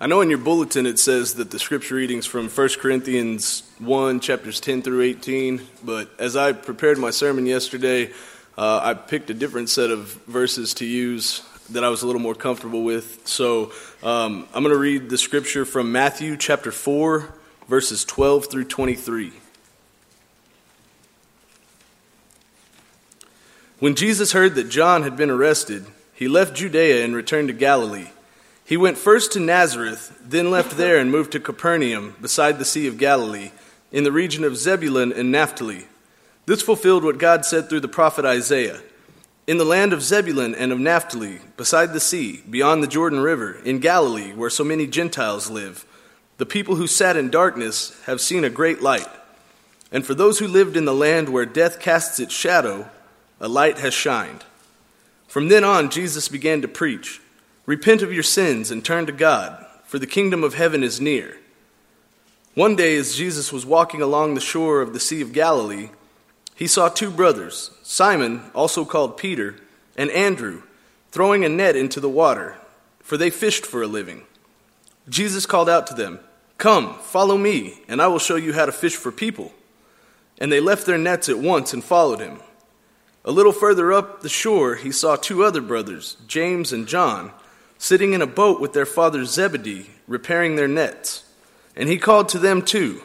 I know in your bulletin it says that the scripture readings from 1 Corinthians 1, chapters 10 through 18, but as I prepared my sermon yesterday, uh, I picked a different set of verses to use that I was a little more comfortable with. So um, I'm going to read the scripture from Matthew chapter 4, verses 12 through 23. When Jesus heard that John had been arrested, he left Judea and returned to Galilee. He went first to Nazareth, then left there and moved to Capernaum, beside the Sea of Galilee, in the region of Zebulun and Naphtali. This fulfilled what God said through the prophet Isaiah. In the land of Zebulun and of Naphtali, beside the sea, beyond the Jordan River, in Galilee, where so many Gentiles live, the people who sat in darkness have seen a great light. And for those who lived in the land where death casts its shadow, a light has shined. From then on, Jesus began to preach. Repent of your sins and turn to God, for the kingdom of heaven is near. One day, as Jesus was walking along the shore of the Sea of Galilee, he saw two brothers, Simon, also called Peter, and Andrew, throwing a net into the water, for they fished for a living. Jesus called out to them, Come, follow me, and I will show you how to fish for people. And they left their nets at once and followed him. A little further up the shore, he saw two other brothers, James and John sitting in a boat with their father Zebedee, repairing their nets. And he called to them too.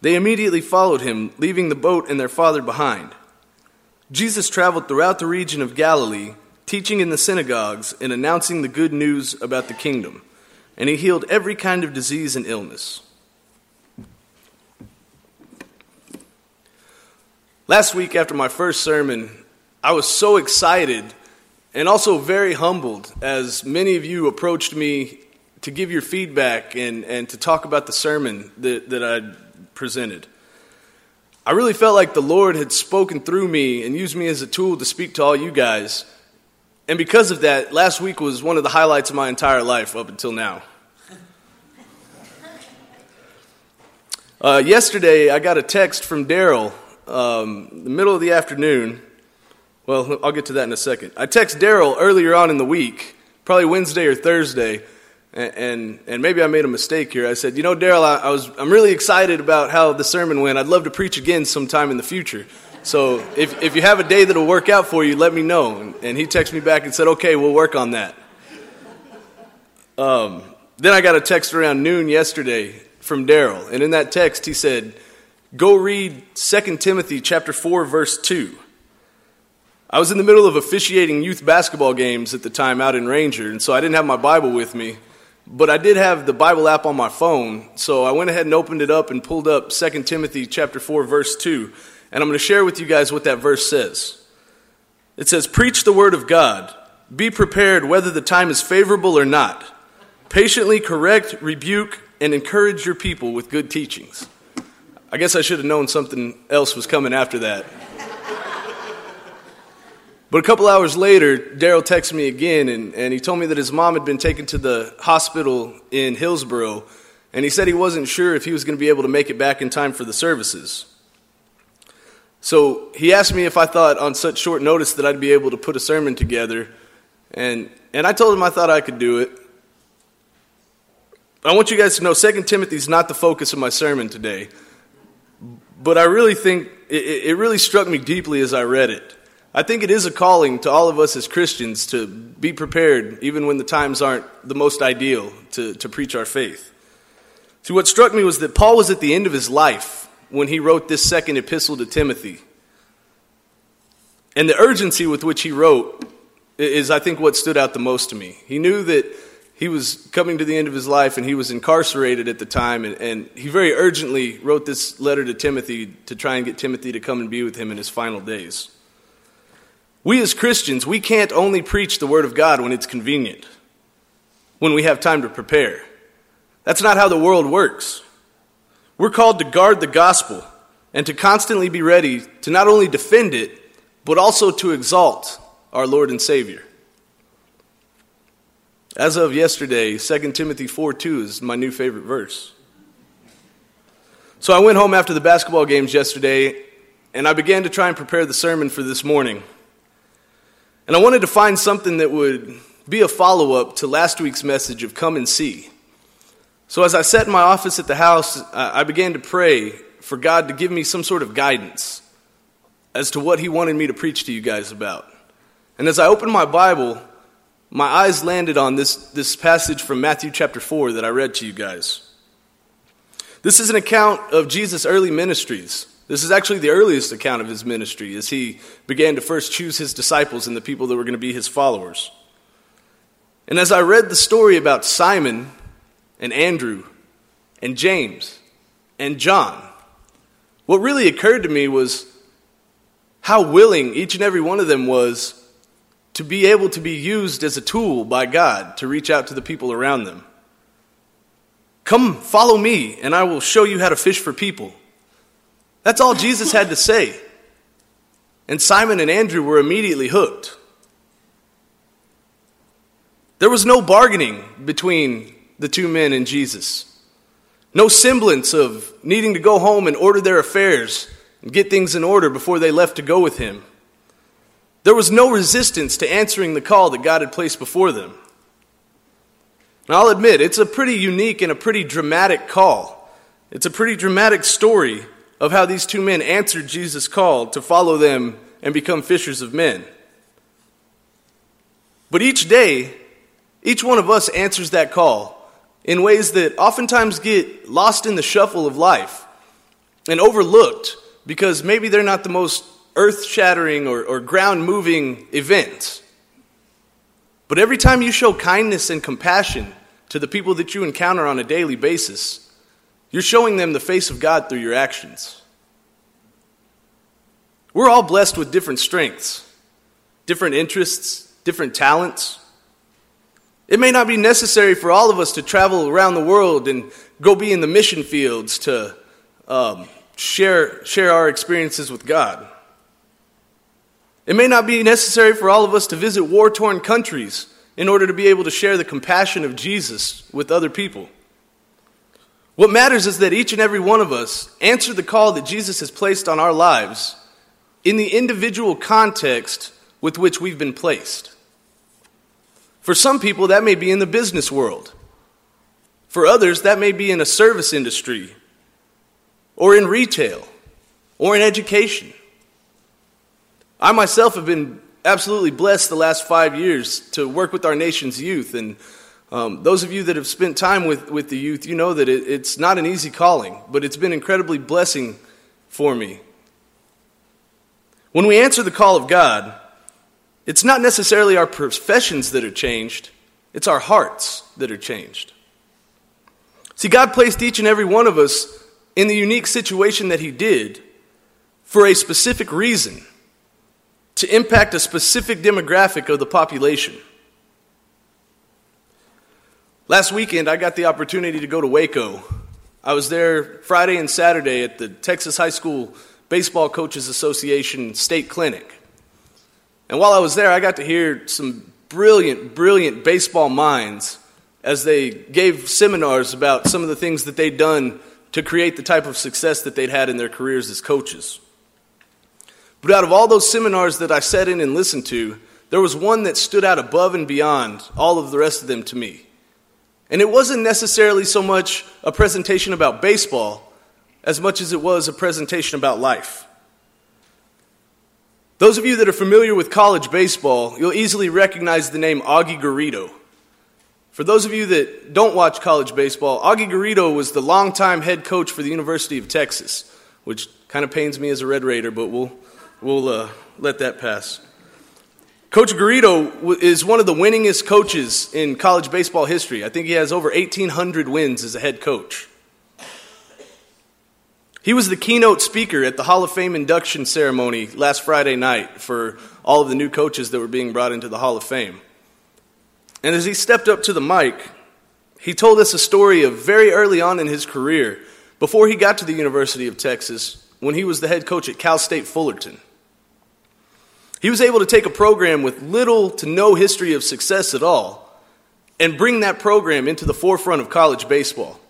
They immediately followed him, leaving the boat and their father behind. Jesus traveled throughout the region of Galilee, teaching in the synagogues and announcing the good news about the kingdom. And he healed every kind of disease and illness. Last week, after my first sermon, I was so excited and also very humbled as many of you approached me to give your feedback and, and to talk about the sermon that, that I presented. I really felt like the Lord had spoken through me and used me as a tool to speak to all you guys. And because of that, last week was one of the highlights of my entire life up until now. Uh, yesterday, I got a text from Daryl, um, the middle of the afternoon, well, I'll get to that in a second. I text Daryl earlier on in the week, probably Wednesday or Thursday, and, and, and maybe I made a mistake here. I said, you know, Daryl, I, I, was I'm really excited about how the sermon went. I'd love to preach again sometime in the future. So if if you have a day that'll work out for you, let me know. And, and he texted me back and said, okay, we'll work on that. Um, then I got a text around noon yesterday from Daryl, and in that text he said, "Go read 2 Timothy chapter 4 verse 2." I was in the middle of officiating youth basketball games at the time out in Ranger, and so I didn't have my Bible with me. But I did have the Bible app on my phone, so I went ahead and opened it up and pulled up 2 Timothy chapter 4 verse 2, and I'm going to share with you guys what that verse says. It says, "Preach the word of God. Be prepared whether the time is favorable or not. Patiently correct, rebuke, and encourage your people with good teachings." I guess I should have known something else was coming after that. But a couple hours later, Daryl texted me again, and, and he told me that his mom had been taken to the hospital in Hillsboro, and he said he wasn't sure if he was going to be able to make it back in time for the services. So he asked me if I thought on such short notice that I'd be able to put a sermon together, and, and I told him I thought I could do it. I want you guys to know 2 Timothy is not the focus of my sermon today, but I really think it, it really struck me deeply as I read it. I think it is a calling to all of us as Christians to be prepared, even when the times aren't the most ideal, to, to preach our faith. See, what struck me was that Paul was at the end of his life when he wrote this second epistle to Timothy. And the urgency with which he wrote is, I think, what stood out the most to me. He knew that he was coming to the end of his life and he was incarcerated at the time, and, and he very urgently wrote this letter to Timothy to try and get Timothy to come and be with him in his final days. We as Christians, we can't only preach the Word of God when it's convenient, when we have time to prepare. That's not how the world works. We're called to guard the gospel and to constantly be ready to not only defend it, but also to exalt our Lord and Savior. As of yesterday, 2 Timothy 4 2 is my new favorite verse. So I went home after the basketball games yesterday and I began to try and prepare the sermon for this morning. And I wanted to find something that would be a follow up to last week's message of come and see. So, as I sat in my office at the house, I began to pray for God to give me some sort of guidance as to what He wanted me to preach to you guys about. And as I opened my Bible, my eyes landed on this, this passage from Matthew chapter 4 that I read to you guys. This is an account of Jesus' early ministries. This is actually the earliest account of his ministry as he began to first choose his disciples and the people that were going to be his followers. And as I read the story about Simon and Andrew and James and John, what really occurred to me was how willing each and every one of them was to be able to be used as a tool by God to reach out to the people around them. Come, follow me, and I will show you how to fish for people. That's all Jesus had to say. And Simon and Andrew were immediately hooked. There was no bargaining between the two men and Jesus. No semblance of needing to go home and order their affairs and get things in order before they left to go with him. There was no resistance to answering the call that God had placed before them. And I'll admit, it's a pretty unique and a pretty dramatic call. It's a pretty dramatic story of how these two men answered Jesus' call to follow them and become fishers of men. But each day, each one of us answers that call in ways that oftentimes get lost in the shuffle of life and overlooked because maybe they're not the most earth shattering or, or ground moving events. But every time you show kindness and compassion to the people that you encounter on a daily basis, you're showing them the face of God through your actions. We're all blessed with different strengths, different interests, different talents. It may not be necessary for all of us to travel around the world and go be in the mission fields to um, share, share our experiences with God. It may not be necessary for all of us to visit war torn countries in order to be able to share the compassion of Jesus with other people. What matters is that each and every one of us answer the call that Jesus has placed on our lives in the individual context with which we've been placed. For some people, that may be in the business world. For others, that may be in a service industry, or in retail, or in education. I myself have been absolutely blessed the last five years to work with our nation's youth. And um, those of you that have spent time with, with the youth, you know that it, it's not an easy calling, but it's been incredibly blessing for me. When we answer the call of God, it's not necessarily our professions that are changed, it's our hearts that are changed. See, God placed each and every one of us in the unique situation that He did for a specific reason to impact a specific demographic of the population. Last weekend, I got the opportunity to go to Waco. I was there Friday and Saturday at the Texas High School Baseball Coaches Association State Clinic. And while I was there, I got to hear some brilliant, brilliant baseball minds as they gave seminars about some of the things that they'd done to create the type of success that they'd had in their careers as coaches. But out of all those seminars that I sat in and listened to, there was one that stood out above and beyond all of the rest of them to me. And it wasn't necessarily so much a presentation about baseball as much as it was a presentation about life. Those of you that are familiar with college baseball, you'll easily recognize the name Augie Garrido. For those of you that don't watch college baseball, Augie Garrido was the longtime head coach for the University of Texas, which kind of pains me as a Red Raider, but we'll, we'll uh, let that pass. Coach Garrido is one of the winningest coaches in college baseball history. I think he has over 1,800 wins as a head coach. He was the keynote speaker at the Hall of Fame induction ceremony last Friday night for all of the new coaches that were being brought into the Hall of Fame. And as he stepped up to the mic, he told us a story of very early on in his career, before he got to the University of Texas, when he was the head coach at Cal State Fullerton. He was able to take a program with little to no history of success at all and bring that program into the forefront of college baseball.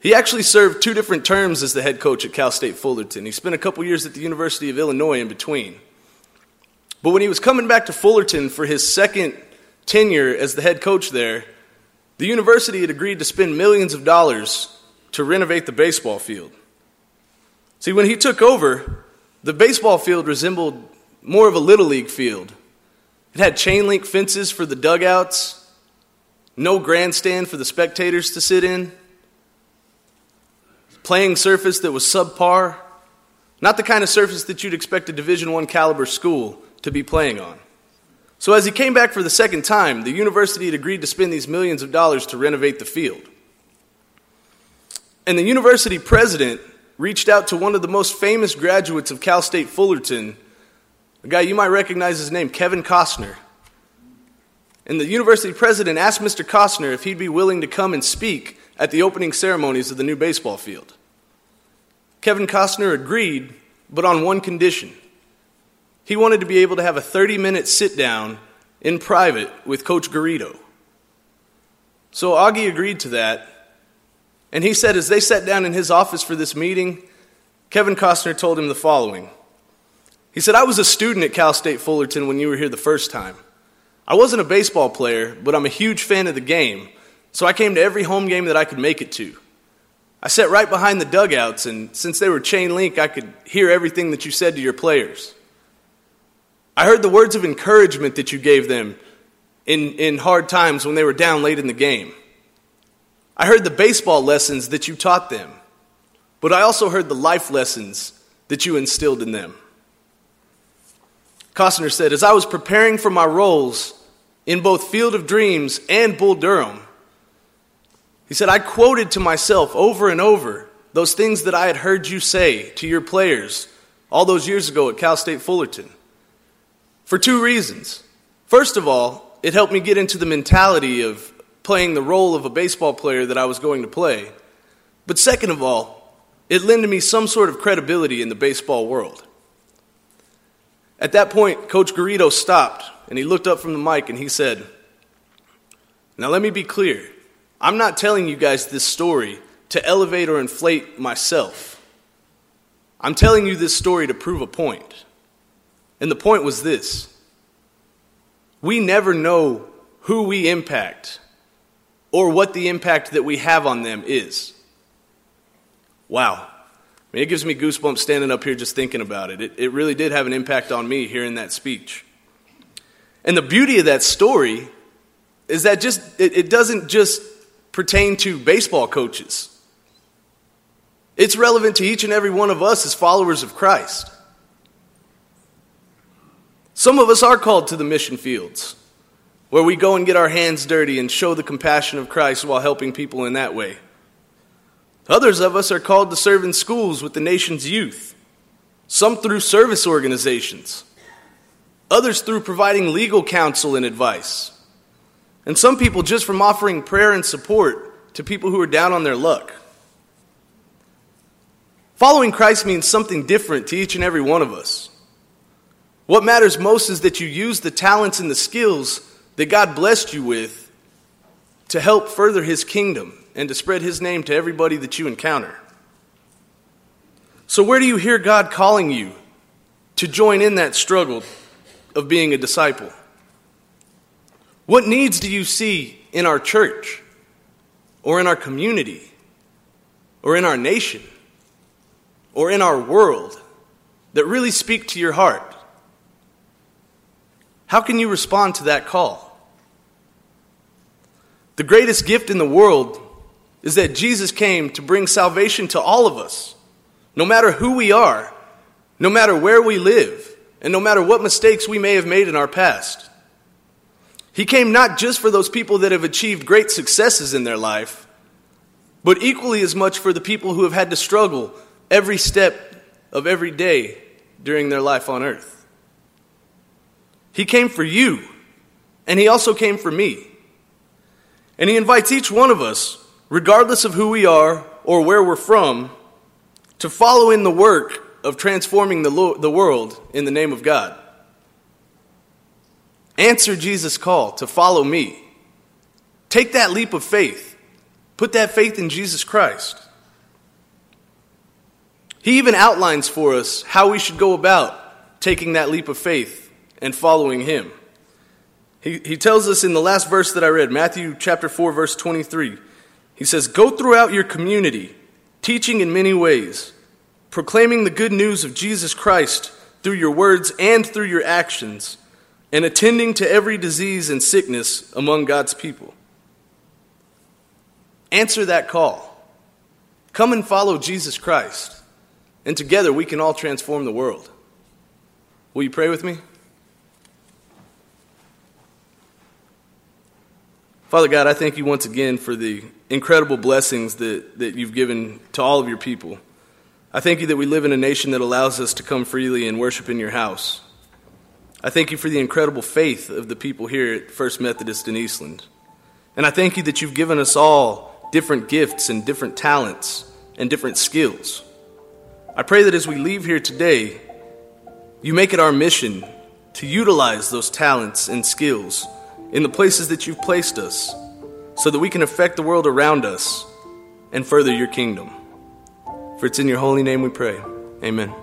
He actually served two different terms as the head coach at Cal State Fullerton. He spent a couple years at the University of Illinois in between. But when he was coming back to Fullerton for his second tenure as the head coach there, The university had agreed to spend millions of dollars to renovate the baseball field. See, when he took over, the baseball field resembled more of a little league field. It had chain link fences for the dugouts, no grandstand for the spectators to sit in, playing surface that was subpar, not the kind of surface that you'd expect a Division 1 caliber school to be playing on. So as he came back for the second time, the university had agreed to spend these millions of dollars to renovate the field. And the university president reached out to one of the most famous graduates of Cal State Fullerton, a guy you might recognize his name, Kevin Costner. And the university president asked Mr. Costner if he'd be willing to come and speak at the opening ceremonies of the new baseball field. Kevin Costner agreed, but on one condition. He wanted to be able to have a 30 minute sit down in private with Coach Garrido. So Augie agreed to that. And he said, as they sat down in his office for this meeting, Kevin Costner told him the following. He said, I was a student at Cal State Fullerton when you were here the first time. I wasn't a baseball player, but I'm a huge fan of the game, so I came to every home game that I could make it to. I sat right behind the dugouts, and since they were chain link, I could hear everything that you said to your players. I heard the words of encouragement that you gave them in, in hard times when they were down late in the game. I heard the baseball lessons that you taught them, but I also heard the life lessons that you instilled in them. Costner said, As I was preparing for my roles in both Field of Dreams and Bull Durham, he said, I quoted to myself over and over those things that I had heard you say to your players all those years ago at Cal State Fullerton for two reasons. First of all, it helped me get into the mentality of playing the role of a baseball player that I was going to play. But second of all, it lended me some sort of credibility in the baseball world. At that point, Coach Garrido stopped and he looked up from the mic and he said, Now let me be clear. I'm not telling you guys this story to elevate or inflate myself. I'm telling you this story to prove a point. And the point was this we never know who we impact or what the impact that we have on them is. Wow. I mean, it gives me goosebumps standing up here just thinking about it. it. It really did have an impact on me hearing that speech. And the beauty of that story is that just it, it doesn't just pertain to baseball coaches. It's relevant to each and every one of us as followers of Christ. Some of us are called to the mission fields, where we go and get our hands dirty and show the compassion of Christ while helping people in that way. Others of us are called to serve in schools with the nation's youth, some through service organizations, others through providing legal counsel and advice, and some people just from offering prayer and support to people who are down on their luck. Following Christ means something different to each and every one of us. What matters most is that you use the talents and the skills that God blessed you with to help further His kingdom and to spread His name to everybody that you encounter. So, where do you hear God calling you to join in that struggle of being a disciple? What needs do you see in our church or in our community or in our nation or in our world that really speak to your heart? How can you respond to that call? The greatest gift in the world is that Jesus came to bring salvation to all of us, no matter who we are, no matter where we live, and no matter what mistakes we may have made in our past. He came not just for those people that have achieved great successes in their life, but equally as much for the people who have had to struggle every step of every day during their life on earth. He came for you, and He also came for me. And He invites each one of us, regardless of who we are or where we're from, to follow in the work of transforming the, lo- the world in the name of God. Answer Jesus' call to follow me. Take that leap of faith. Put that faith in Jesus Christ. He even outlines for us how we should go about taking that leap of faith and following him. He, he tells us in the last verse that I read, Matthew chapter 4, verse 23, he says, Go throughout your community, teaching in many ways, proclaiming the good news of Jesus Christ through your words and through your actions, and attending to every disease and sickness among God's people. Answer that call. Come and follow Jesus Christ, and together we can all transform the world. Will you pray with me? Father God, I thank you once again for the incredible blessings that, that you've given to all of your people. I thank you that we live in a nation that allows us to come freely and worship in your house. I thank you for the incredible faith of the people here at First Methodist in Eastland. And I thank you that you've given us all different gifts and different talents and different skills. I pray that as we leave here today, you make it our mission to utilize those talents and skills in the places that you've placed us so that we can affect the world around us and further your kingdom. For it's in your holy name we pray. Amen.